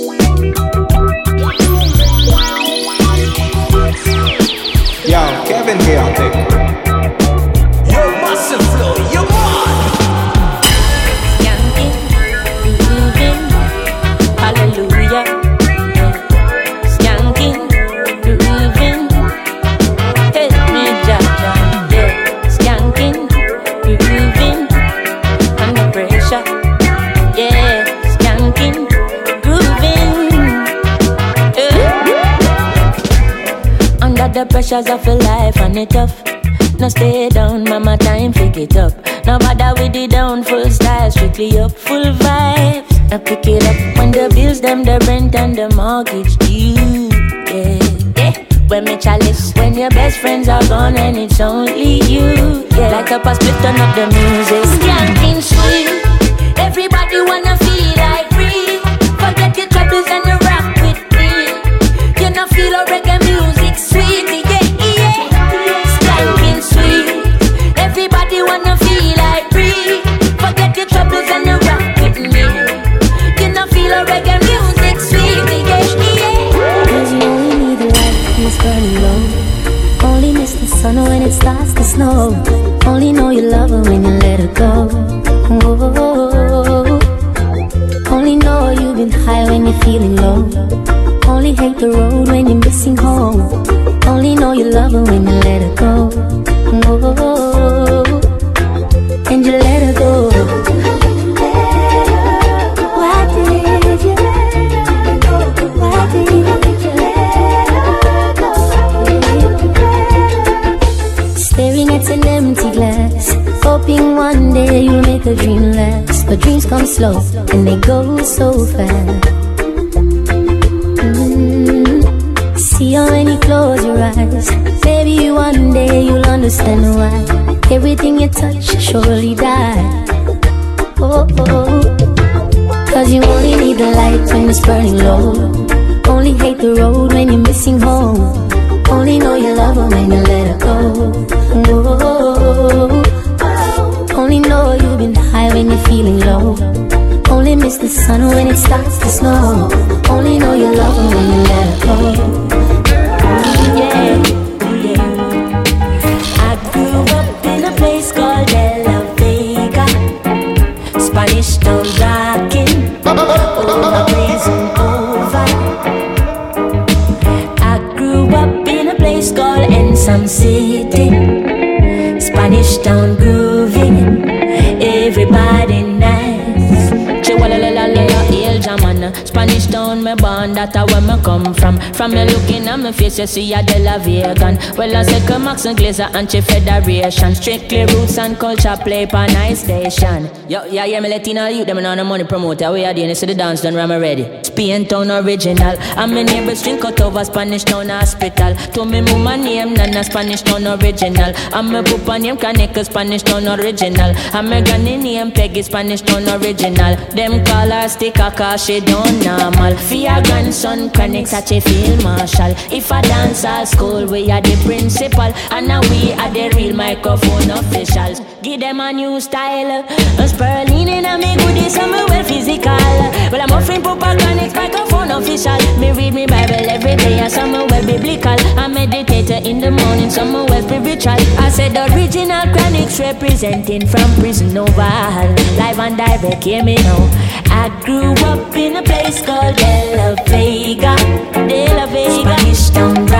Yo, pressures of a life and it tough. Now stay down, mama, time pick it up. Now bother with the down, full style, strictly up, full vibes. Now pick it up when the bills, them, the rent and the mortgage due. Yeah, yeah. When me chalice, when your best friends are gone and it's only you. Yeah, like a split, turn up the music. Skanking sweet, snow. Only know you love her when you let her go. Whoa. Only know you've been high when you're feeling low. Only hate the road when you're missing home. Only know you love her when you let her go. Whoa. A dream last. But dreams come slow and they go so fast. Mm. See how you close your eyes, maybe one day you'll understand why everything you touch surely die. Oh, oh. Cause you only need the light when it's burning low. Only hate the road when you're missing home. Only know you love her when you let her go. Whoa. Only know you've been high when you're feeling low. Only miss the sun when it starts to snow. Only know you love when you let her go. Yeah. I grew up in a place called De La Vega, Spanish town over. I grew up in a place called City, that a where me come from. From me looking at me face, you see a De La Vegan. Well, I say Max and Glazer, Anti Federation. Strictly roots and culture play pa nice station. Yo, yeah, yeah, me Latino youth, them on the money promoter. We are doing this, so the dance done, I'm ready. Spain town original. I'm a neighbor string cut over Spanish town hospital. To me, mama name, Nana Spanish town original. I'm a papa name, Kaneka Spanish town original. I'm a granny name, Peggy Spanish town original. Them call her sticker, cause she don't normal. Your grandson, chronic, such a field marshal. If I dance at school, we are the principal. And now we are the real microphone officials. Give them a new style. A spurling in a me goodies, I'm well physical. Well, I'm offering Papa Chronic microphone official. Me read me Bible every day, and some well biblical. I meditate in the morning, some well spiritual. I said original chronics representing from prison oval. Live and direct, hear me now. I grew up in a place called De La Vega, De La Vega. Spanish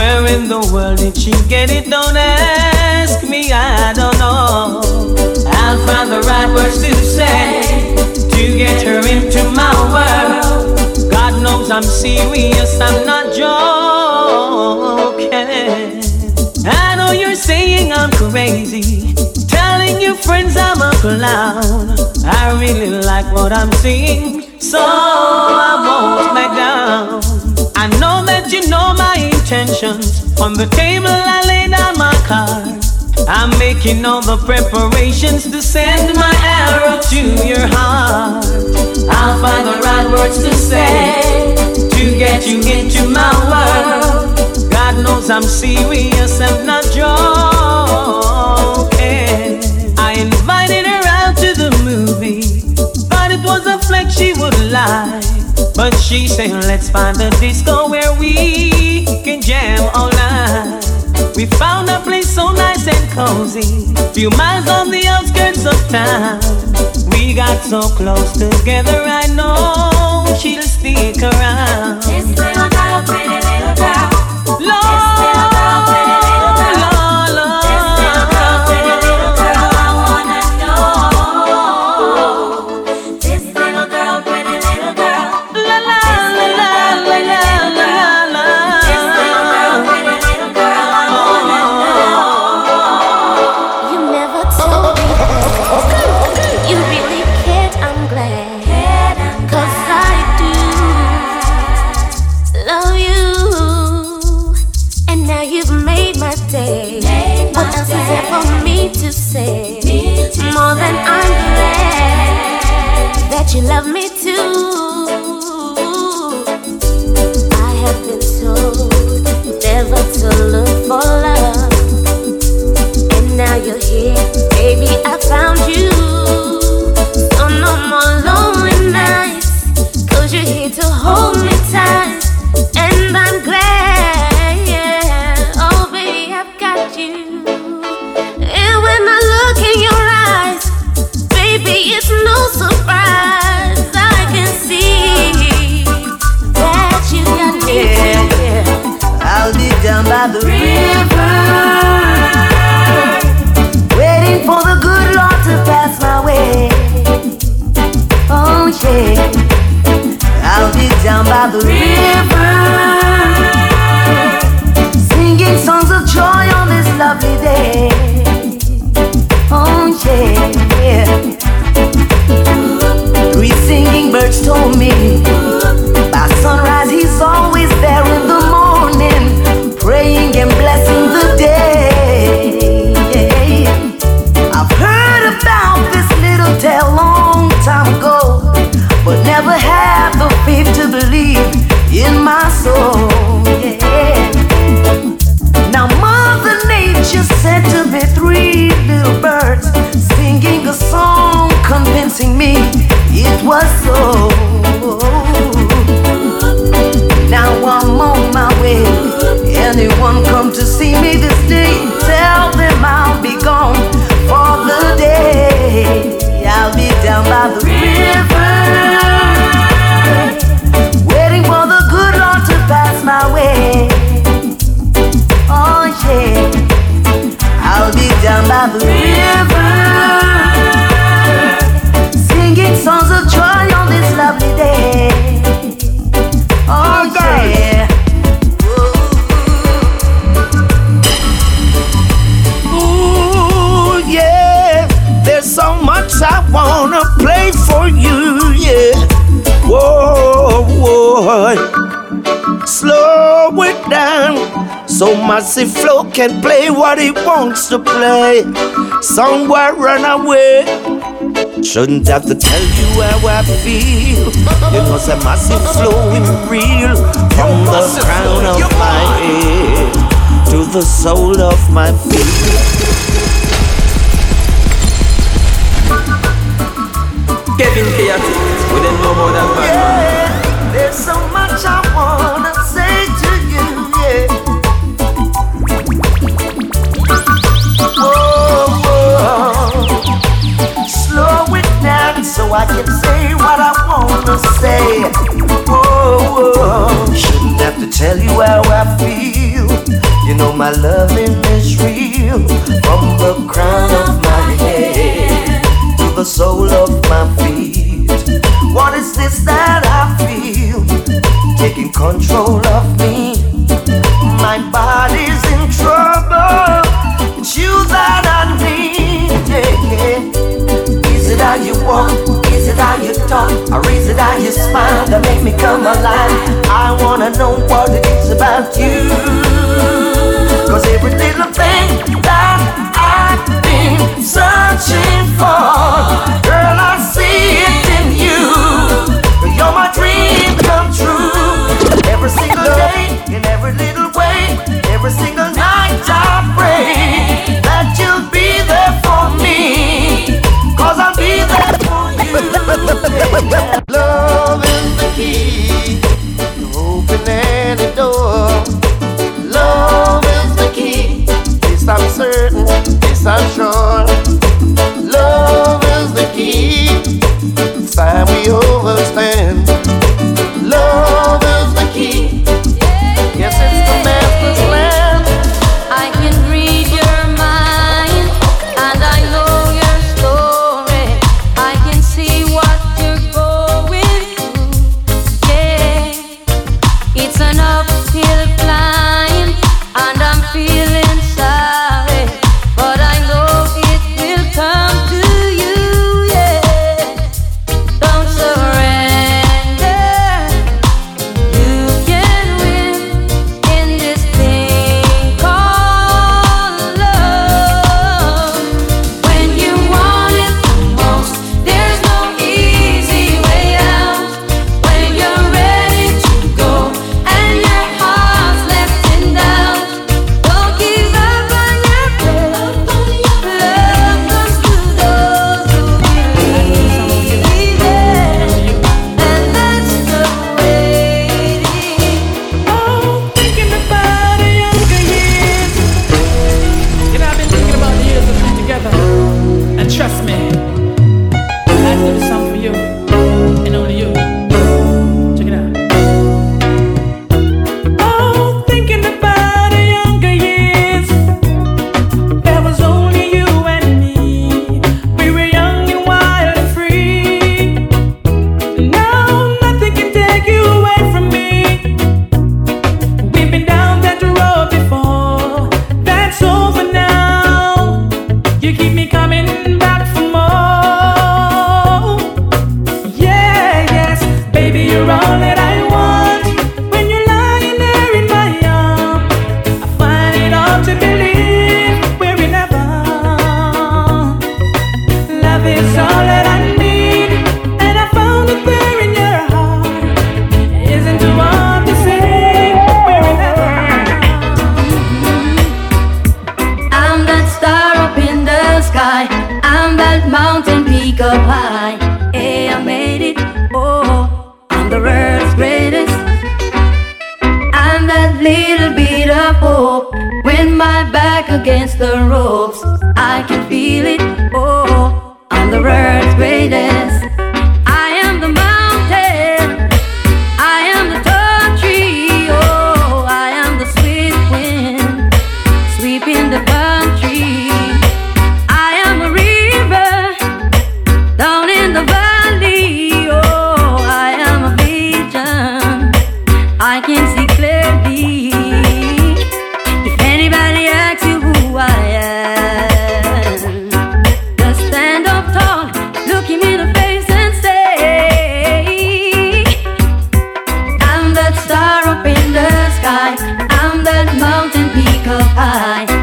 Where in the world did she get it? Don't ask me, I don't know. I'll find the right words to say to get her into my world. God knows I'm serious, I'm not joking. I know you're saying I'm crazy, telling your friends I'm a clown. I really like what I'm seeing, so I won't back down. I know that you know my making all the preparations to send my arrow to your heart. I'll find the right words to say to get you into my world. God knows I'm serious, I'm not joking. I invited her out to the movie, thought it was a flex she would like. But she said, let's find a disco where we can jam all night. We found a place so nice and cozy, few miles on the outskirts of town. We got so close together, I know she'll stick around. This little girl, pretty little girl. Lord. can play what he wants to play. Somewhere run away. Shouldn't have to tell you how I feel. It was a massive flowing reel from the crown of my head to the sole of my feet. Kevin Chaotic, we didn't know I can say what I wanna say. Whoa, shouldn't have to tell you how I feel. You know my loving is real from the crown of my head to the sole of my feet. What is this that I feel? Taking control of me. it out your smile that make me come alive? I wanna know what it is about you. Cause every little thing that I've been searching for, girl, I see it in you. You're my dream come true. Every single day, in every little way, every single night I pray that you'll be there for me. I'll be there for you. Yeah. bye.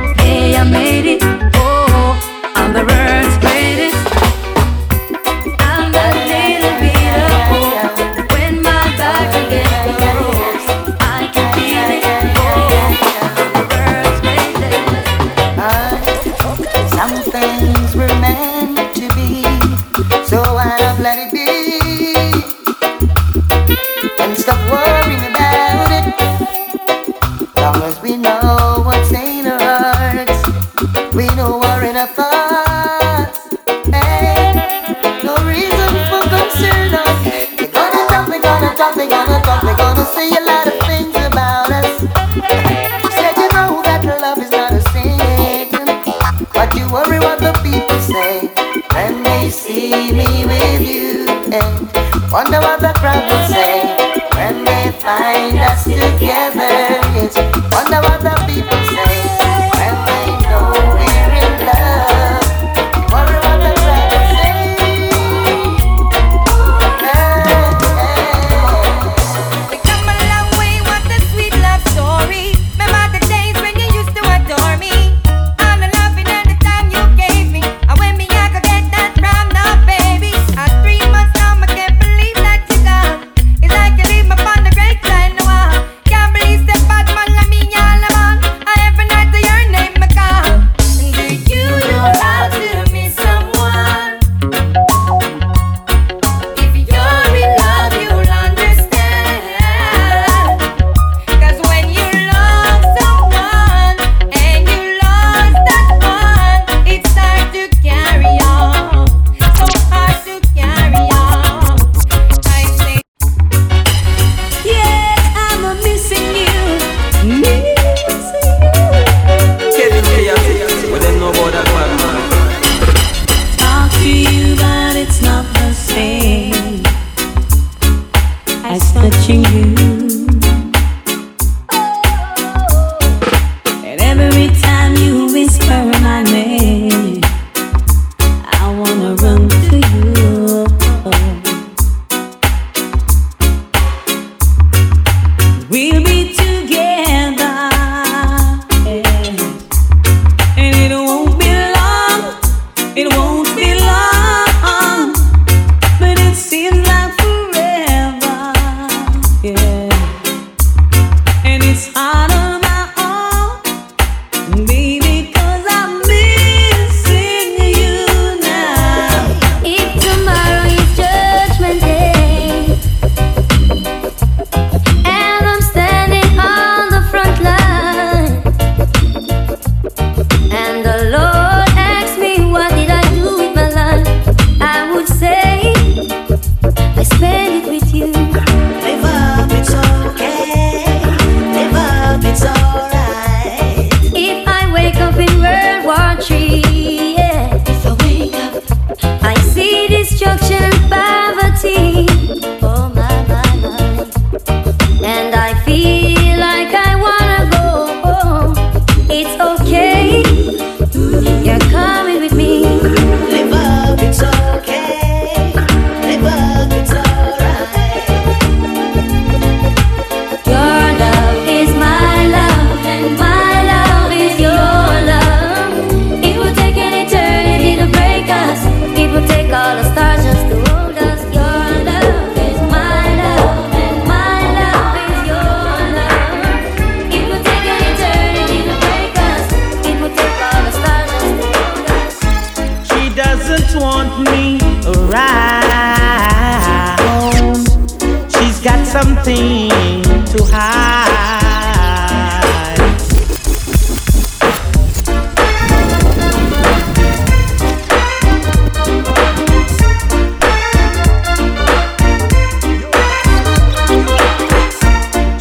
To hide.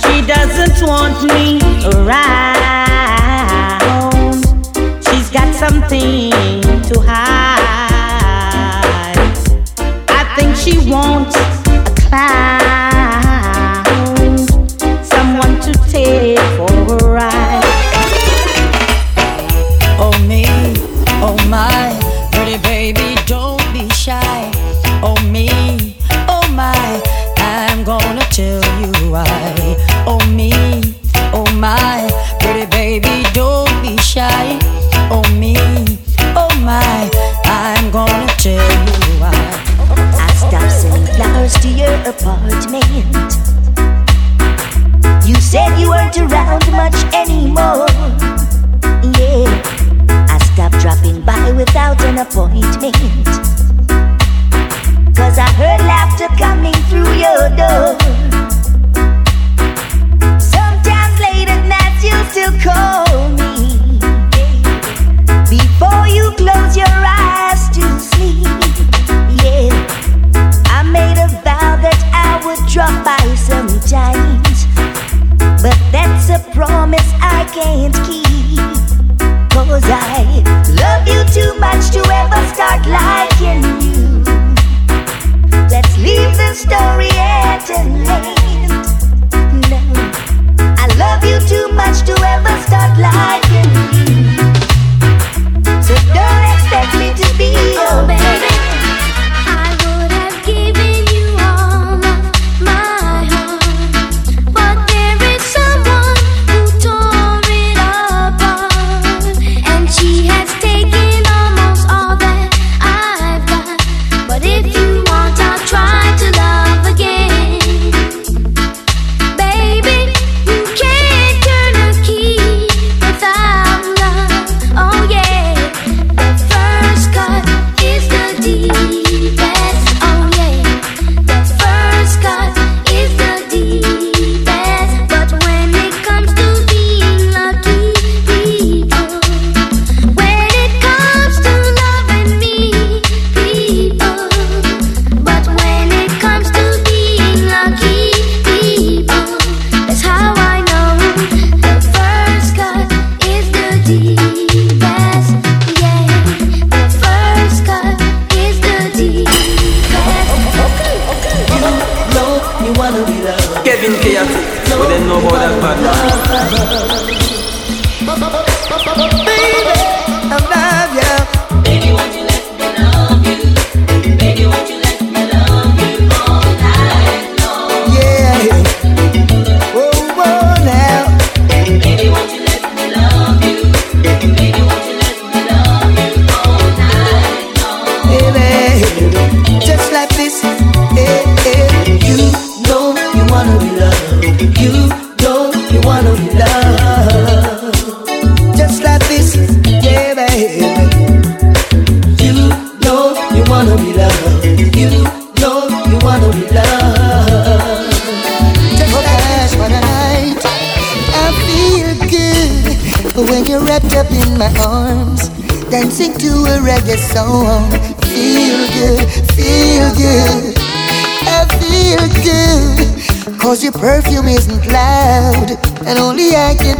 She doesn't want me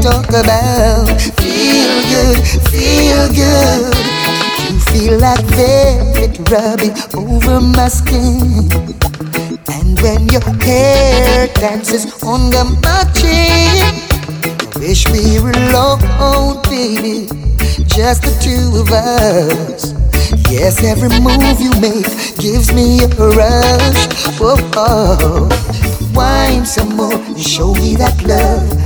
talk about. Feel good, feel good. You feel like velvet rubbing over my skin. And when your hair dances under my chin, wish we were alone, baby. Just the two of us. Yes, every move you make gives me a rush. Whoa, oh. Wine some more and show me that love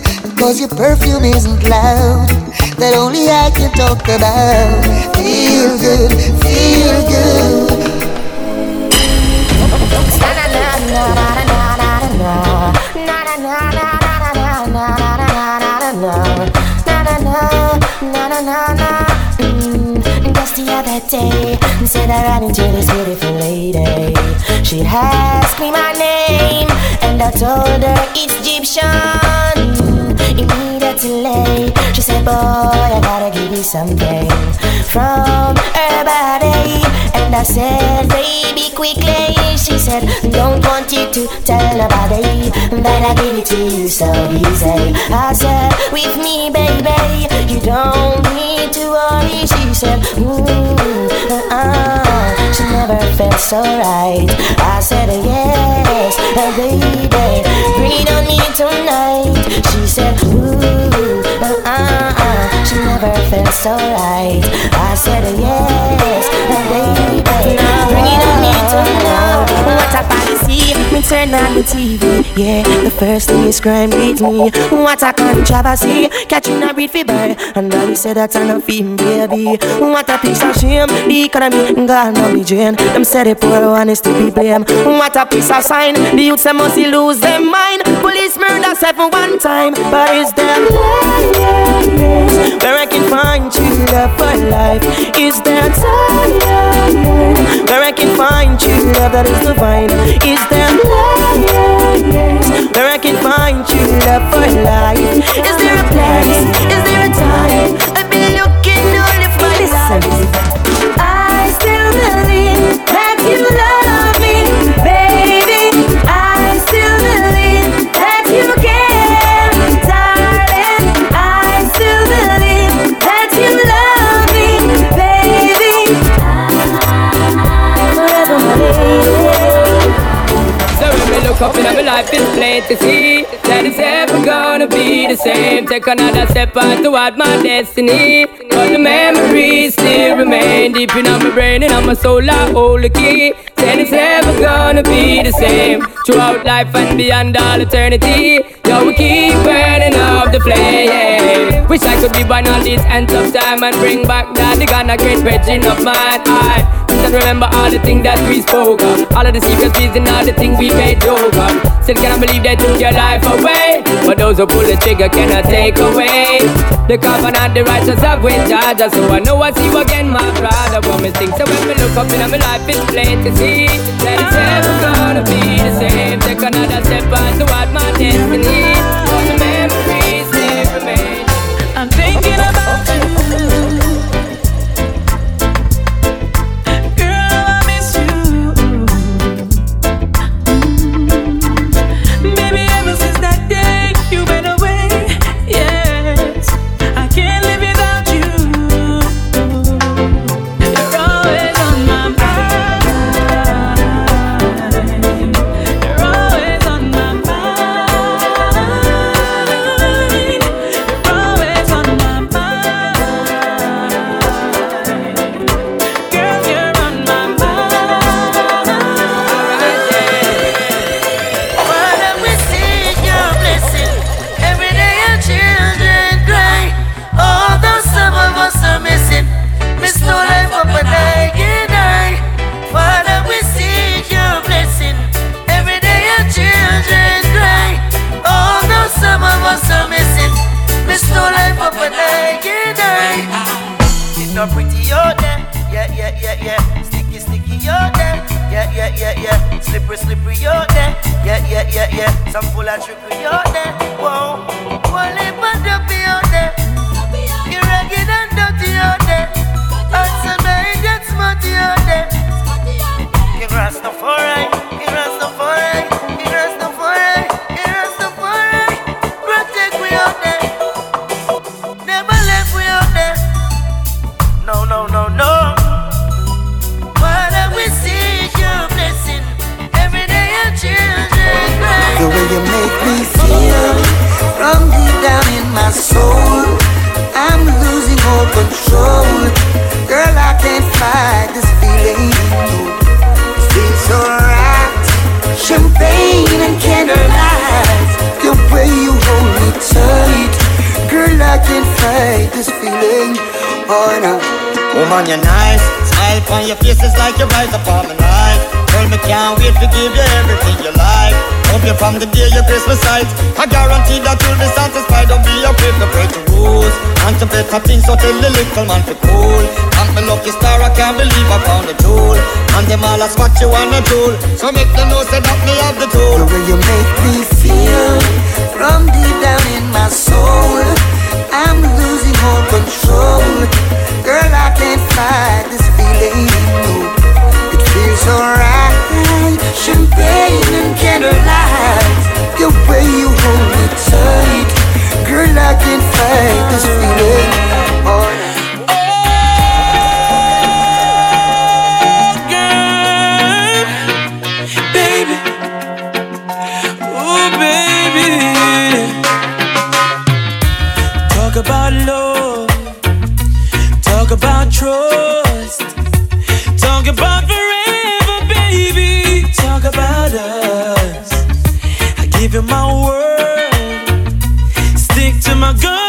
cause your perfume isn't loud, that only I can talk about. Feel good, feel good. Day, said I ran into this beautiful lady. She asked me my name, and I told her it's Egyptian. Immediately, she said, Boy, I gotta give you something from her body. And I said, Baby, quickly. She said, Don't want you to tell nobody that I give it to you so easy. I said, With me, baby, you don't need to worry. She said, Ooh, uh-uh. She never felt so right. I said, Yes, uh, baby, breathe on me tonight. She said, Ooh, never felt so right. I said, Yes, baby, breathe on me. What a me turn on the TV. Yeah, the first thing is crime beat me. What a controversy, catching a breed fever. And daddy said that I'm a film baby. What a piece of shame, the economy gone down the drain. Them said the poor one is to be blamed. What a piece of sign, the youths them must lose their mind. Police murder seven one time, but it's them where I can find true love for life. Is there time where I can find true love that is divine? Is there where I can find true love for life? Is there a place? Is there a to see that it's ever gonna be the same. Take another step on toward my destiny. But the memories still remain deep in my brain and on my soul. I hold the key. Then it's never gonna be the same throughout life and beyond all eternity. Yo, we keep burning up the flame. Wish I could be born on these ends of time and bring back that the Ghana great virgin of mine. I and remember all the things that we spoke of, all of the secrets and all the things we made joke of. Still cannot believe they took your life away, but those who pull the trigger cannot take away. The covenant, the righteous have with charge, so I know I see you again, my brother. Me think so when we look up in my life, it's plain to see that it's never gonna be the same. Take another step on toward my destiny, Woman, you're nice. Smile on your face is like you rise upon my night. Girl, me can't wait to give you everything you like. Hope you from the day your Christmas sight. I guarantee that you'll be satisfied. Don't be afraid to break the rules. And to better things, so tell the little man to cool. Thank me lucky star, I can't believe I found a jewel. And them all ask what you wanna do. So make them know say that me have the tool. The way you make me feel from deep down in my soul. I'm losing all control. Girl, I can't fight this feeling. No, it feels alright. Champagne and candlelight. The way you hold me tight. Girl, I can't fight this feeling. Oh, give you my word. Stick to my guns.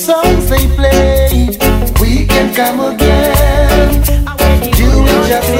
Songs they played. We can come again, do it just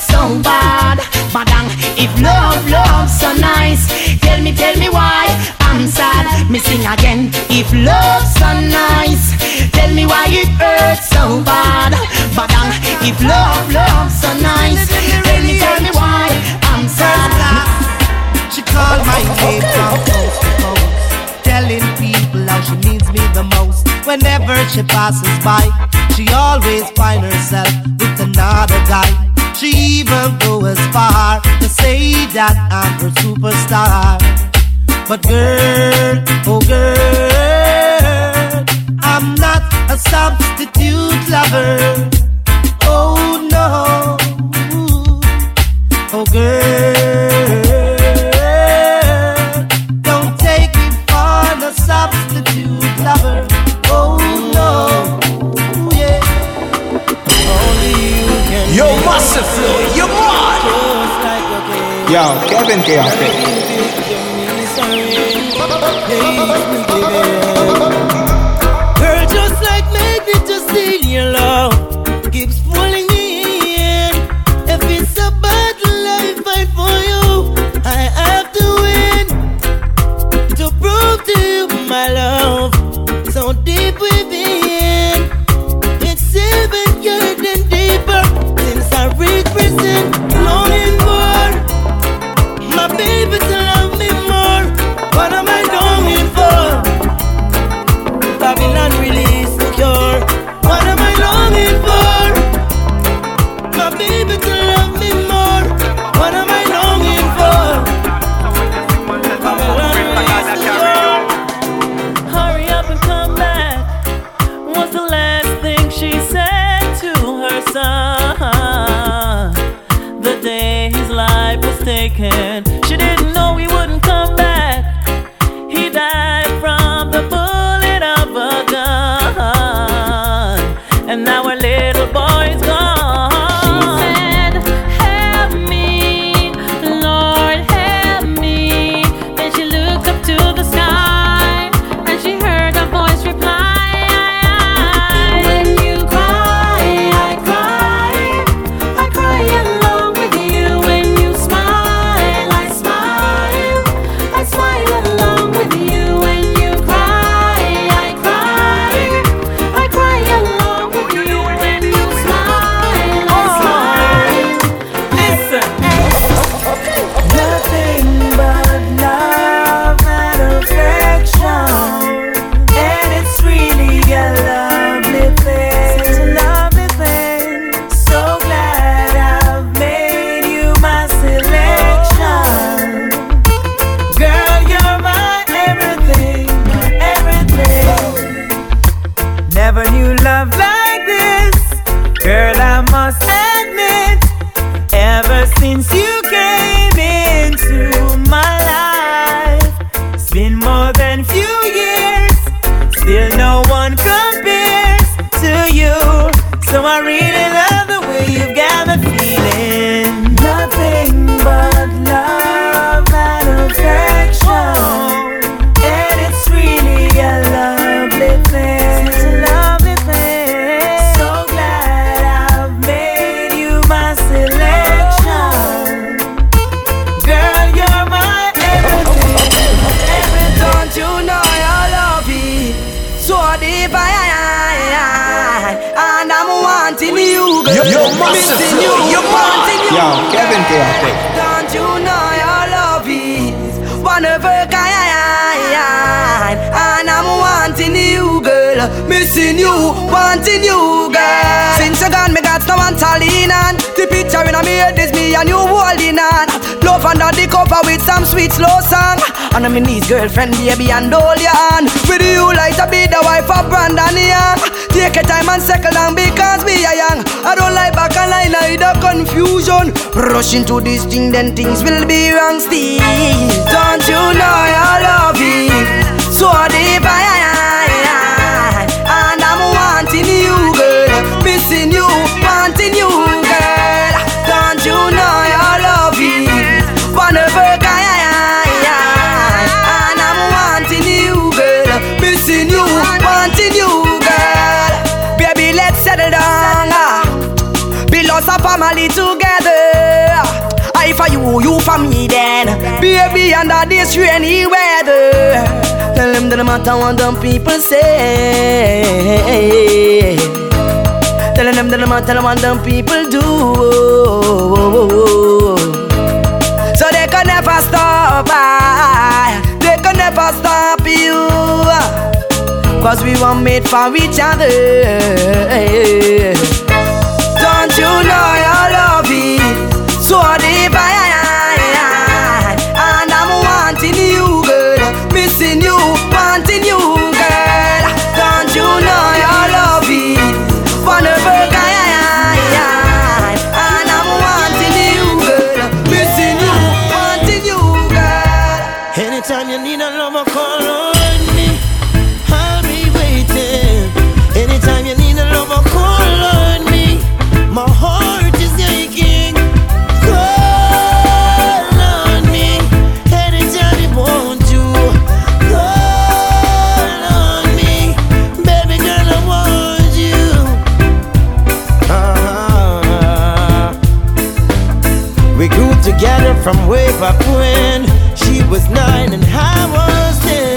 so bad. Badang, if love, love's so nice. Tell me, tell me why I'm sad. Me sing again. If love's so nice. Tell me why it hurts so bad. Badang, if love, love's so nice. Tell me, tell me why I'm sad. She called my name from coast to coast, telling people how she needs me the most. Whenever she passes by, she always find herself with another guy. She even go as far to say that I'm her superstar. But girl, oh girl, I'm not a substitute lover. Kevin Chaotic. Girl, Somewhere in my head is me and you holding on. Love under the cover with some sweet slow song. And I'm in his girlfriend, baby, and hold your hand. With you like to be the wife of Brandon Young. Take your time and settle down because we are young. I don't like back and line, I the confusion. Rush into this thing, then things will be wrong still. Don't you know I love it? So I Wanting you, girl. Baby, let's settle down. We lost our family together. Ah, I for you, you for me then. Baby, under this rainy weather. Tell them that no matter what them people say. Tell them that no matter what them people do. So they can never stop. I. They can never stop you. Ah. Cause we were made for each other. Don't you know Got her from way back when she was nine and I was ten.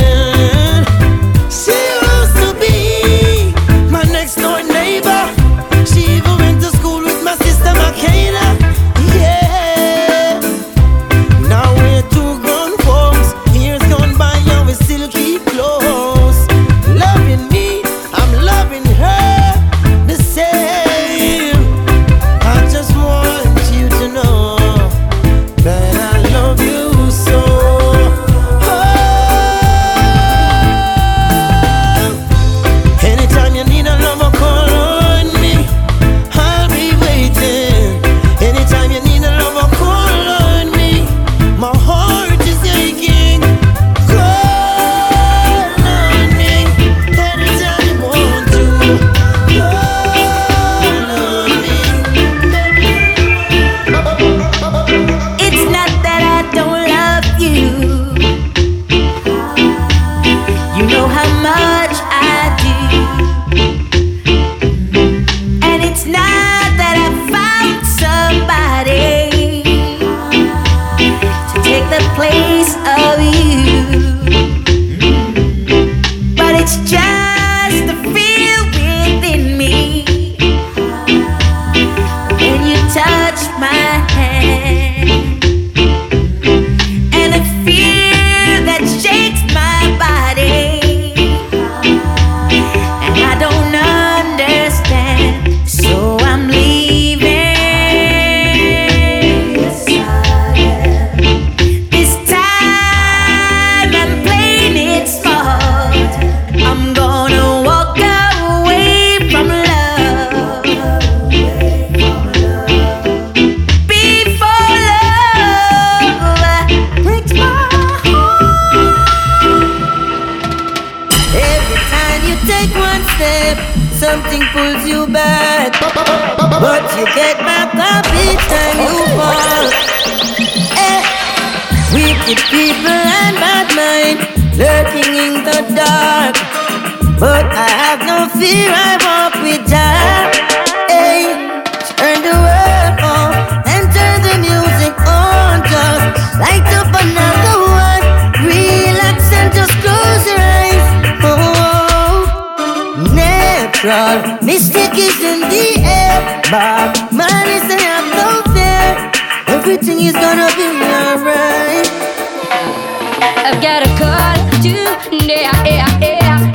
I've got a call today,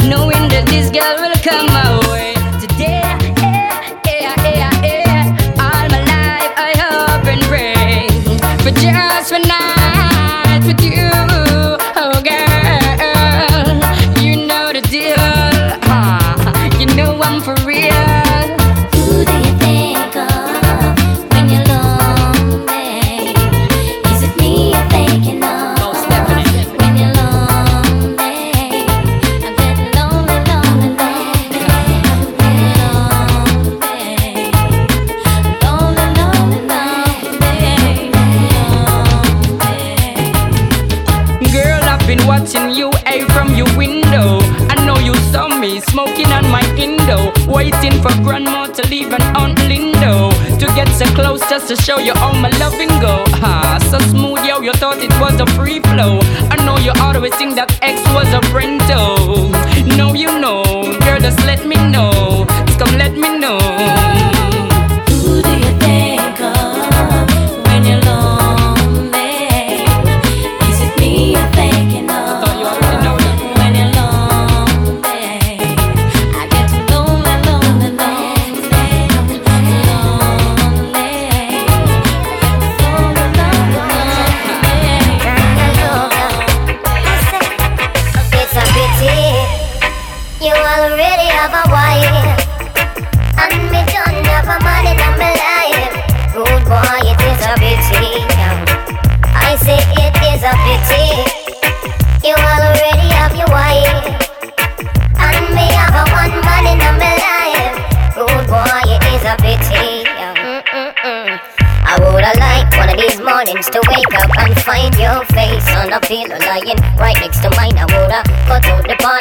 knowing that this girl will come up. To show you all my loving go. Ah, so smooth, yo, you thought it was a free flow. I know you always think that X was a though. No, you know, girl, just let me know.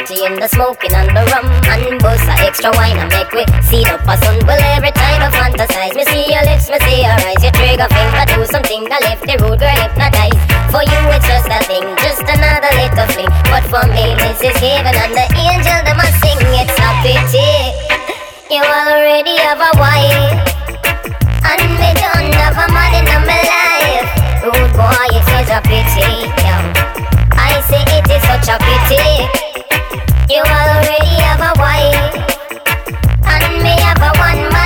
party the smoking and the rum. And bust a extra wine and make we see up a sun. Well every time I fantasize Me see your lips, me see your eyes. Your trigger finger do something that left the road girl hypnotized For you it's just a thing, just another little fling. But for me this is heaven and the angel that must sing. It's a pity. You already have a wife. And me don't have a man in my life. Rude boy, it's such a pity, yeah. I say it is such a pity. You already have a wife, and me have a one.